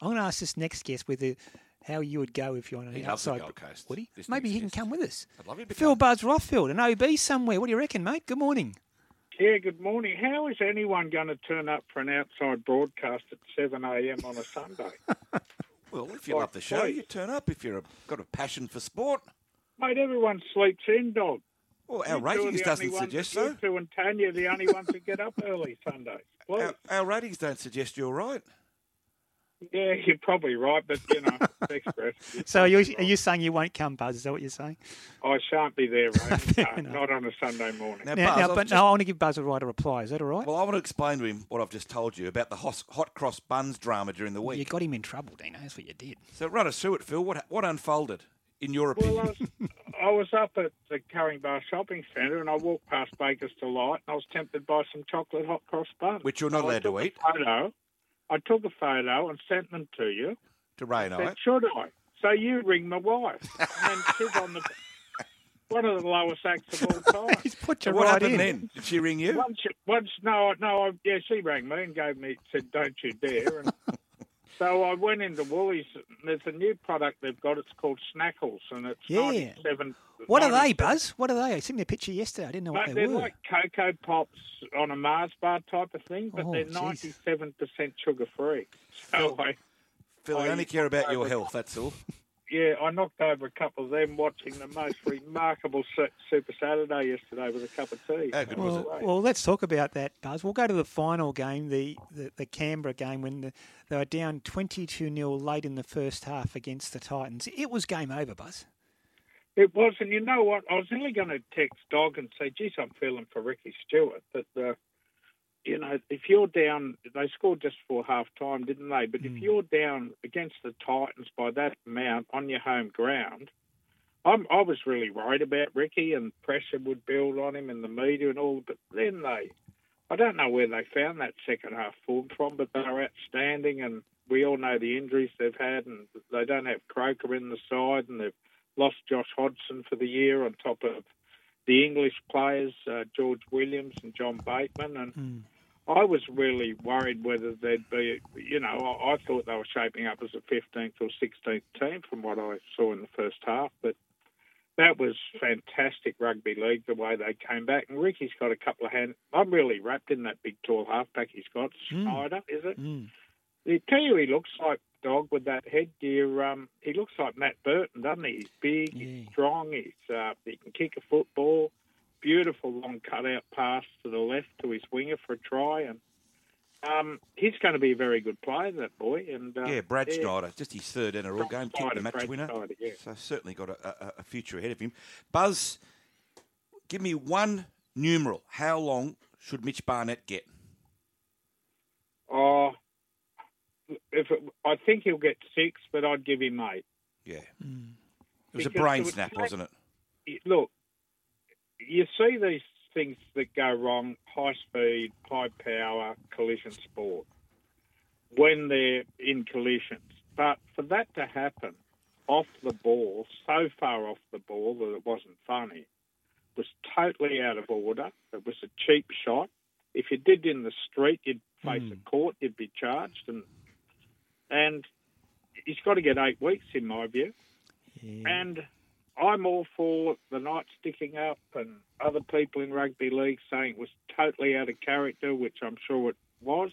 I'm going to ask this next guest whether how you would go if you're on an He loves the outside. Gold Coast, Would he? this Maybe next he can guest. come with us. I'd love you to Phil come. Buzz Rothfield, an OB somewhere. What do you reckon, mate? Good morning. Yeah, good morning. How is anyone going to turn up for an outside broadcast at 7 a.m. on a Sunday? Well, if you Like, love the show, please. you turn up. If you've got a passion for sport, Mate, everyone sleeps in, dog. well, our two are ratings doesn't only ones- suggest you so. two and Tanya are the only ones that get up early Sundays. Please. Our, our ratings don't suggest you're right. Yeah, you're probably right, but, you know, Express. So are you, are you saying you won't come, Buzz? Is that what you're saying? I shan't be there, mate. Fair No, not on a Sunday morning. Now, Now, Buzz, now, I've but just- no, I want to give Buzz a right a reply. Is that all right? well, I want to explain to him what I've just told you about the hot, hot cross buns drama during the week. you got him in trouble, Dino. That's what you did. So run us through it, Phil. What what unfolded, in your opinion? Well, I was, I was up at the Currybar Shopping Centre and I walked past Baker's Delight and I was tempted by some chocolate hot cross buns. Which you're not So allowed to took a eat. Photo. I took a photo and sent them to you. to Ray and I. Said, should I? So you ring my wife. And then she's on the one of the lowest acts of all time. He's put So you what right happened in. then? Did she ring you? Once, once, no, no, I, yeah, she rang me and gave me said, "Don't you dare." And so I went into Woolies. There's a new product they've got. It's called Snackles, and it's Yeah. 97. What are they, Buzz? What are they? I sent me a picture yesterday. I didn't know what Mate, they they're were. like Cocoa Pops on a Mars bar type of thing, but Oh, they're 97% sugar free. So I, Phil, I I- only care about your health. That's all. yeah, I knocked over a couple of them watching the most remarkable Super Saturday yesterday with a cup of tea. How good was Well, it? well, let's talk about that, Buzz. We'll go to the final game, the, the, the Canberra game, when the, they were down 22 0 late in the first half against the Titans. It was game over, Buzz. It was, and you know what? I was only going to text Dog and say, geez, I'm feeling for Ricky Stuart. But, uh, you know, if you're down, they scored just for half time, didn't they? But if hmm. you're down against the Titans by that amount on your home ground, I'm, I was really worried about Ricky and pressure would build on him and the media and all. But then they, I don't know where they found that second half form from, but they were outstanding. And we all know the injuries they've had, and they don't have Croker in the side, and they've lost Josh Hodgson for the year on top of the English players, uh, George Williams and John Bateman. And I was really worried whether there'd be, you know, I, I thought they were shaping up as a 15th or 16th team from what I saw in the first half. But that was fantastic rugby league, the way they came back. And Ricky's got a couple of hands. I'm really rapt in that big tall halfback he's got. Schneider, is it? Mm. I tell you, he looks like dog with that headgear. Um, he looks like Matt Burton, doesn't he? He's big, Yeah. he's strong, he's uh, he can kick a football. Beautiful long cutout pass to the left to his winger for a try, and um, he's going to be a very good player, that boy. And uh, Yeah, Brad Schneider, just his third NRL Brad game, kicked the match Brad winner. Schneider, yeah. So certainly got a, a, a future ahead of him. Buzz, give me one numeral. How long should Mitch Barnett get? Oh, if it, I think he'll get six, but I'd give him eight. Yeah. Hmm. It was a brain it was snap, wasn't it? it- look, you see these things that go wrong high speed, high power collision sport when they're in collisions. But for that to happen off the ball, so far off the ball that it wasn't funny, was totally out of order. It was a cheap shot. If you did in the street, you'd face hmm. a court, you'd be charged. And, and he's got to get eight weeks, in my view. And I'm all for the night sticking up and other people in rugby league saying it was totally out of character, which I'm sure it was.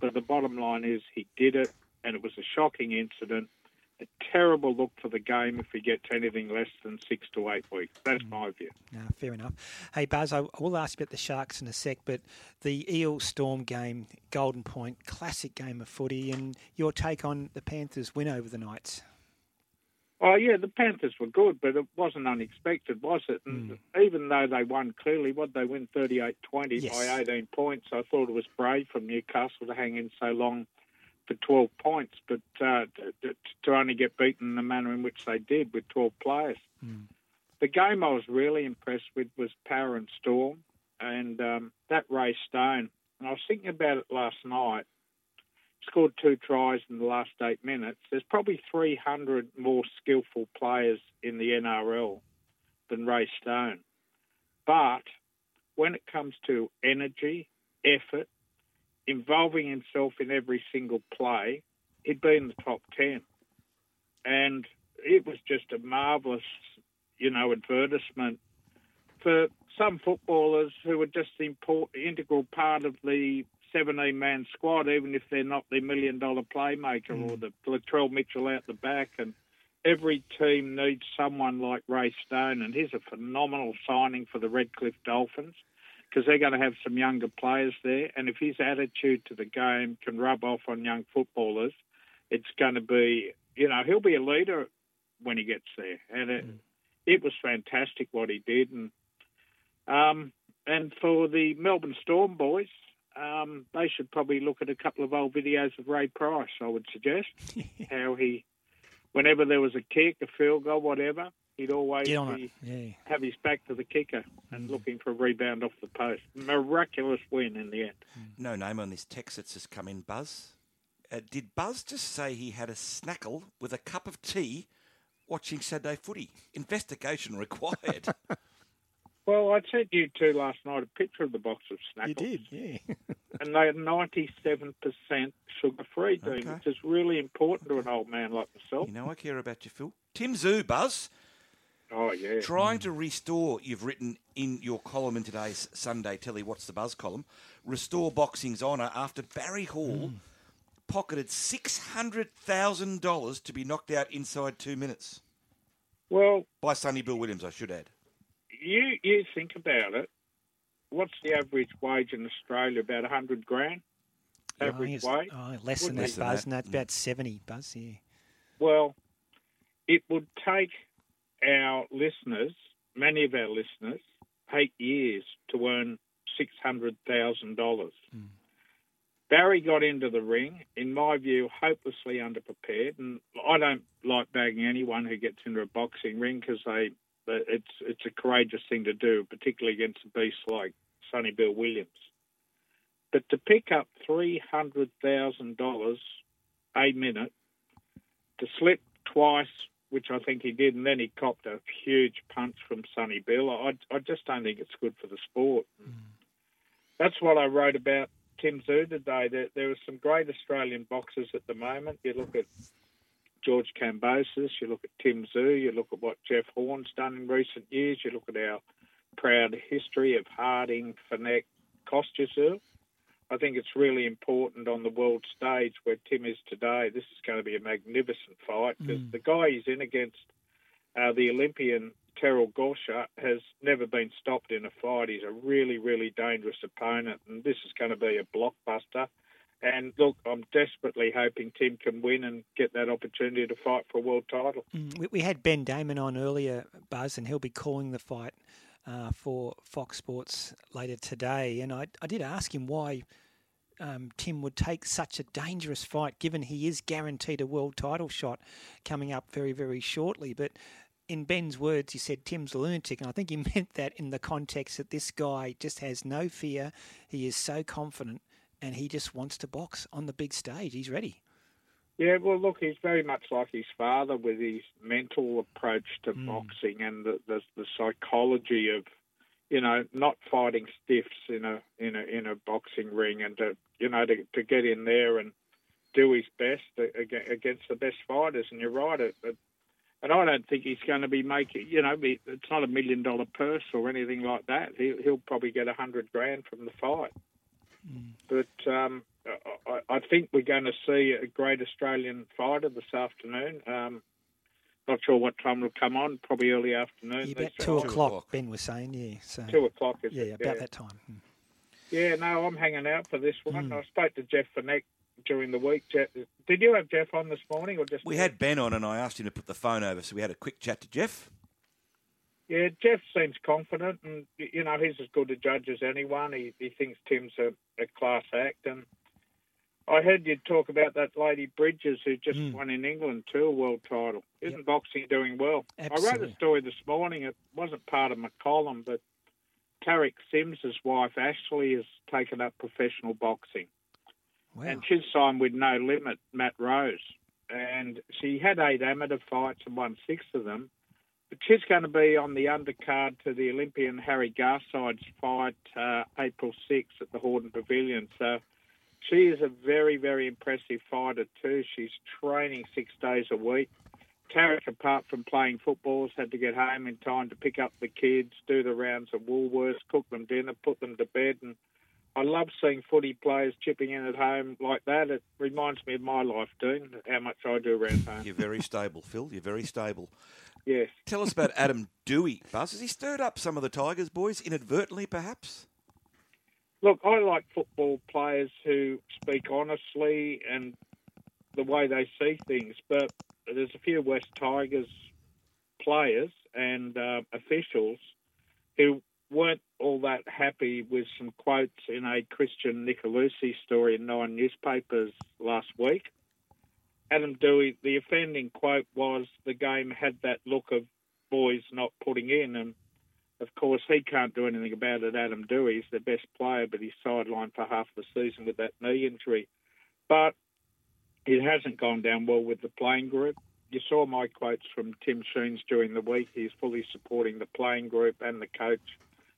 But the bottom line is he did it, and it was a shocking incident. A terrible look for the game if we get to anything less than six to eight weeks. That's mm. my view. No, fair enough. Hey, Buzz, I will ask you about the Sharks in a sec, but the Eel Storm game, Golden Point, classic game of footy, and your take on the Panthers' win over the Knights. Oh yeah, the Panthers were good, but it wasn't unexpected, was it? And mm. even though they won clearly, what they win 38-20 Yes. by 18 points, I thought it was brave from Newcastle to hang in so long for 12 points, but uh, t- t- to only get beaten in the manner in which they did with 12 players. The game I was really impressed with was Parra and Storm, and um, that Ray Stone. And I was thinking about it last night scored two tries in the last eight minutes. There's probably 300 more skillful players in the NRL than Ray Stone. But when it comes to energy, effort, involving himself in every single play, he'd be in the top 10. And it was just a marvellous, you know, advertisement for some footballers who are just the import, integral part of the 17 man squad, even if they're not the million dollar playmaker mm. or the Latrell Mitchell out the back. And every team needs someone like Ray Stone, and he's a phenomenal signing for the Redcliffe Dolphins because they're going to have some younger players there. And if his attitude to the game can rub off on young footballers, it's going to be, you know, he'll be a leader when he gets there. And it, mm. it was fantastic what he did. And um, and for the Melbourne Storm boys, um, they should probably look at a couple of old videos of Ray Price. I would suggest how he, whenever there was a kick, a field goal, whatever, he'd always be, yeah. have his back to the kicker and mm. looking for a rebound off the post. Miraculous win in the end. Mm. No name on this text that's just come in, Buzz. Uh, did Buzz just say he had a snackle with a cup of tea watching Saturday footy? Investigation required. Well, I sent you two last night a picture of the box of Snackles. You did, yeah. and they are 97% sugar free, Dean, okay. which is really important to an old man like myself. You know, I care about you, Phil. Tim Tszyu, Buzz. Oh, yeah. Trying to restore, you've written in your column in today's Sunday Telly What's the Buzz column, restore boxing's honour after Barry Hall mm. pocketed $600,000 to be knocked out inside two minutes. Well, by Sonny Bill Williams, I should add you you think about it. What's the average wage in Australia? About a hundred grand. Average oh, wage. Oh, less than that, Buzz. And that's about seventy, Buzz. Yeah. Well, it would take our listeners, many of our listeners, take years to earn six hundred thousand dollars. Mm. Barry got into the ring, in my view, hopelessly underprepared. And I don't like bagging anyone who gets into a boxing ring because they it's it's a courageous thing to do, particularly against a beast like Sonny Bill Williams. But to pick up three hundred thousand dollars a minute, to slip twice, which I think he did, and then he copped a huge punch from Sonny Bill. I, I just don't think it's good for the sport. Mm. That's what I wrote about Tim Tszyu today. There, there are some great Australian boxers at the moment. You look at George Kambosos, you look at Tim Tszyu, you look at what Jeff Horn's done in recent years, you look at our proud history of Harding, Fenech, Kostya I think it's really important on the world stage where Tim is today. This is going to be a magnificent fight because mm. the guy he's in against, uh, the Olympian Terrell Gausha, has never been stopped in a fight. He's a really, really dangerous opponent, and this is going to be a blockbuster. And look, I'm desperately hoping Tim can win and get that opportunity to fight for a world title. Mm, we, had Ben Damon on earlier, Buzz, and he'll be calling the fight uh, for Fox Sports later today. And I, I did ask him why um, Tim would take such a dangerous fight, given he is guaranteed a world title shot coming up very, very shortly. But in Ben's words, he said Tim's a lunatic, and I think he meant that in the context that this guy just has no fear. He is so confident and he just wants to box on the big stage. He's ready. Yeah, well, look, he's very much like his father with his mental approach to mm. boxing and the, the, the psychology of, you know, not fighting stiffs in a in a in a boxing ring and to you know to, to get in there and do his best against the best fighters. And you're right, it, it, and I don't think he's going to be making, you know, it's not a million dollar purse or anything like that. He, he'll probably get a hundred grand from the fight. Mm. But um, I, I, think we're going to see a great Australian fighter this afternoon. Um, not sure what time it'll come on. Probably early afternoon. Yeah, about two o'clock, Ben was saying. Yeah, so two o'clock. yeah, it? about yeah. that time. Mm. Yeah, no, I'm hanging out for this one. Mm. I spoke to Jeff Fenech during the week. Jeff, did you have Jeff on this morning, or just we had Ben on, and I asked him to put the phone over, so we had a quick chat to Jeff. Yeah, Jeff seems confident, and you know he's as good a judge as anyone. He, he thinks Tim's a, a class act, and I heard you talk about that lady Bridges who just mm. won in England too, a world title. Isn't yep. boxing doing well? Absolutely. I wrote a story this morning. It wasn't part of my column, but Tariq Sims's wife Ashley has taken up professional boxing, wow. and she's signed with No Limit, Matt Rose, and she had eight amateur fights and won six of them but she's going to be on the undercard to the Olympian Harry Garside's fight uh, April 6th at the Hordern Pavilion. So she is a very, very impressive fighter too. She's training six days a week. Tariq, apart from playing football, has had to get home in time to pick up the kids, do the rounds of Woolworths, cook them dinner, put them to bed, and I love seeing footy players chipping in at home like that. It reminds me of my life, Dean, how much I do around home. You're very stable, Phil. You're very stable. Yes. Tell us about Adam Doueihi, Buzz. Has he stirred up some of the Tigers boys inadvertently, perhaps? Look, I like football players who speak honestly and the way they see things, but there's a few West Tigers players and uh, officials who weren't all that happy with some quotes in a Christian Nicolussi story in nine newspapers last week. Adam Doueihi, the offending quote was the game had that look of boys not putting in, and of course he can't do anything about it. Adam is the best player, but he's sidelined for half the season with that knee injury. But it hasn't gone down well with the playing group. You saw my quotes from Tim Sheens during the week. He's fully supporting the playing group and the coach,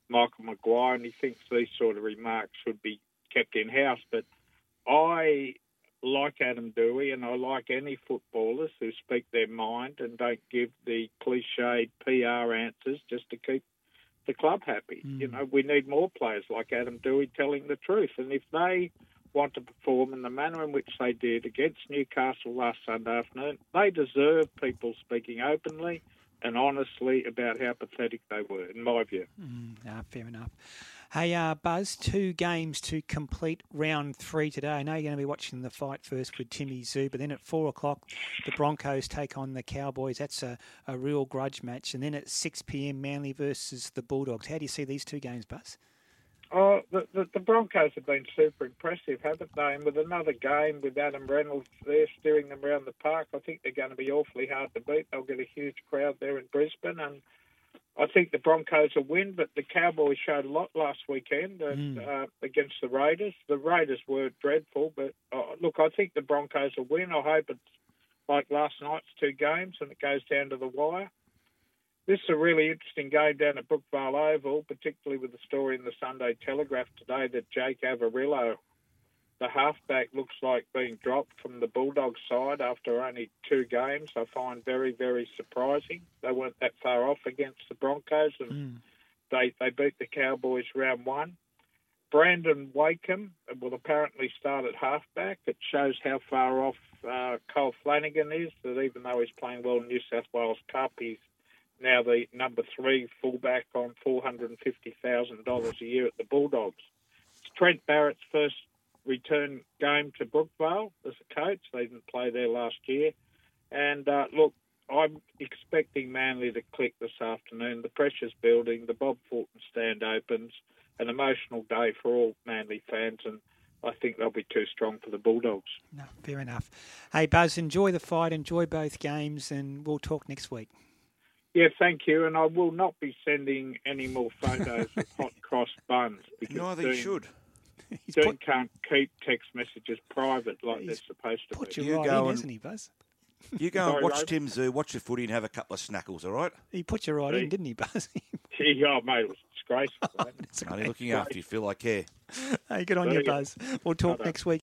Michael Maguire, and he thinks these sort of remarks should be kept in house. But I like Adam Doueihi and I like any footballers who speak their mind and don't give the cliched PR answers just to keep the club happy. Mm. You know, we need more players like Adam Doueihi telling the truth. And if they want to perform in the manner in which they did against Newcastle last Sunday afternoon, they deserve people speaking openly and honestly about how pathetic they were, in my view. Mm, fair enough. Hey, uh, Buzz, two games to complete round three today. I know you're going to be watching the fight first with Timmy Tszyu, but then at four o'clock, the Broncos take on the Cowboys. That's a, a real grudge match. And then at 6 p.m., Manly versus the Bulldogs. How do you see these two games, Buzz? Oh, the, the, the, Broncos have been super impressive, haven't they? And with another game with Adam Reynolds there steering them around the park, I think they're going to be awfully hard to beat. They'll get a huge crowd there in Brisbane, and I think the Broncos will win, but the Cowboys showed a lot last weekend and, mm. uh, against the Raiders. The Raiders were dreadful, but uh, look, I think the Broncos will win. I hope it's like last night's two games and it goes down to the wire. This is a really interesting game down at Brookvale Oval, particularly with the story in the Sunday Telegraph today that Jake Averillo the halfback looks like being dropped from the Bulldogs side after only two games. I find very, very surprising. They weren't that far off against the Broncos, and mm. they they beat the Cowboys round one. Brandon Wakeham will apparently start at halfback. It shows how far off uh, Kyle Flanagan is. That even though he's playing well in New South Wales Cup, he's now the number three fullback on four hundred and fifty thousand dollars a year at the Bulldogs. It's Trent Barrett's first return game to Brookvale as a coach. They didn't play there last year. And uh, look, I'm expecting Manly to click this afternoon. The pressure's building. The Bob Fulton stand opens. An emotional day for all Manly fans, and I think they'll be too strong for the Bulldogs. No, fair enough. Hey, Buzz, enjoy the fight, enjoy both games, and we'll talk next week. Yeah, thank you. And I will not be sending any more photos of hot cross buns. Because Neither you should. Dean put, can't keep text messages private like they're supposed to put be. You, right go in, and, isn't he, Buzz? You go Sorry, and watch Tim Tszyu, watch the footy, and have a couple of snackles, all right? He put you right he, in, didn't he, Buzz? yeah, oh, mate, it was disgraceful. Only looking after you, Phil. I care. Hey, good on Very you, Buzz. We'll talk next week.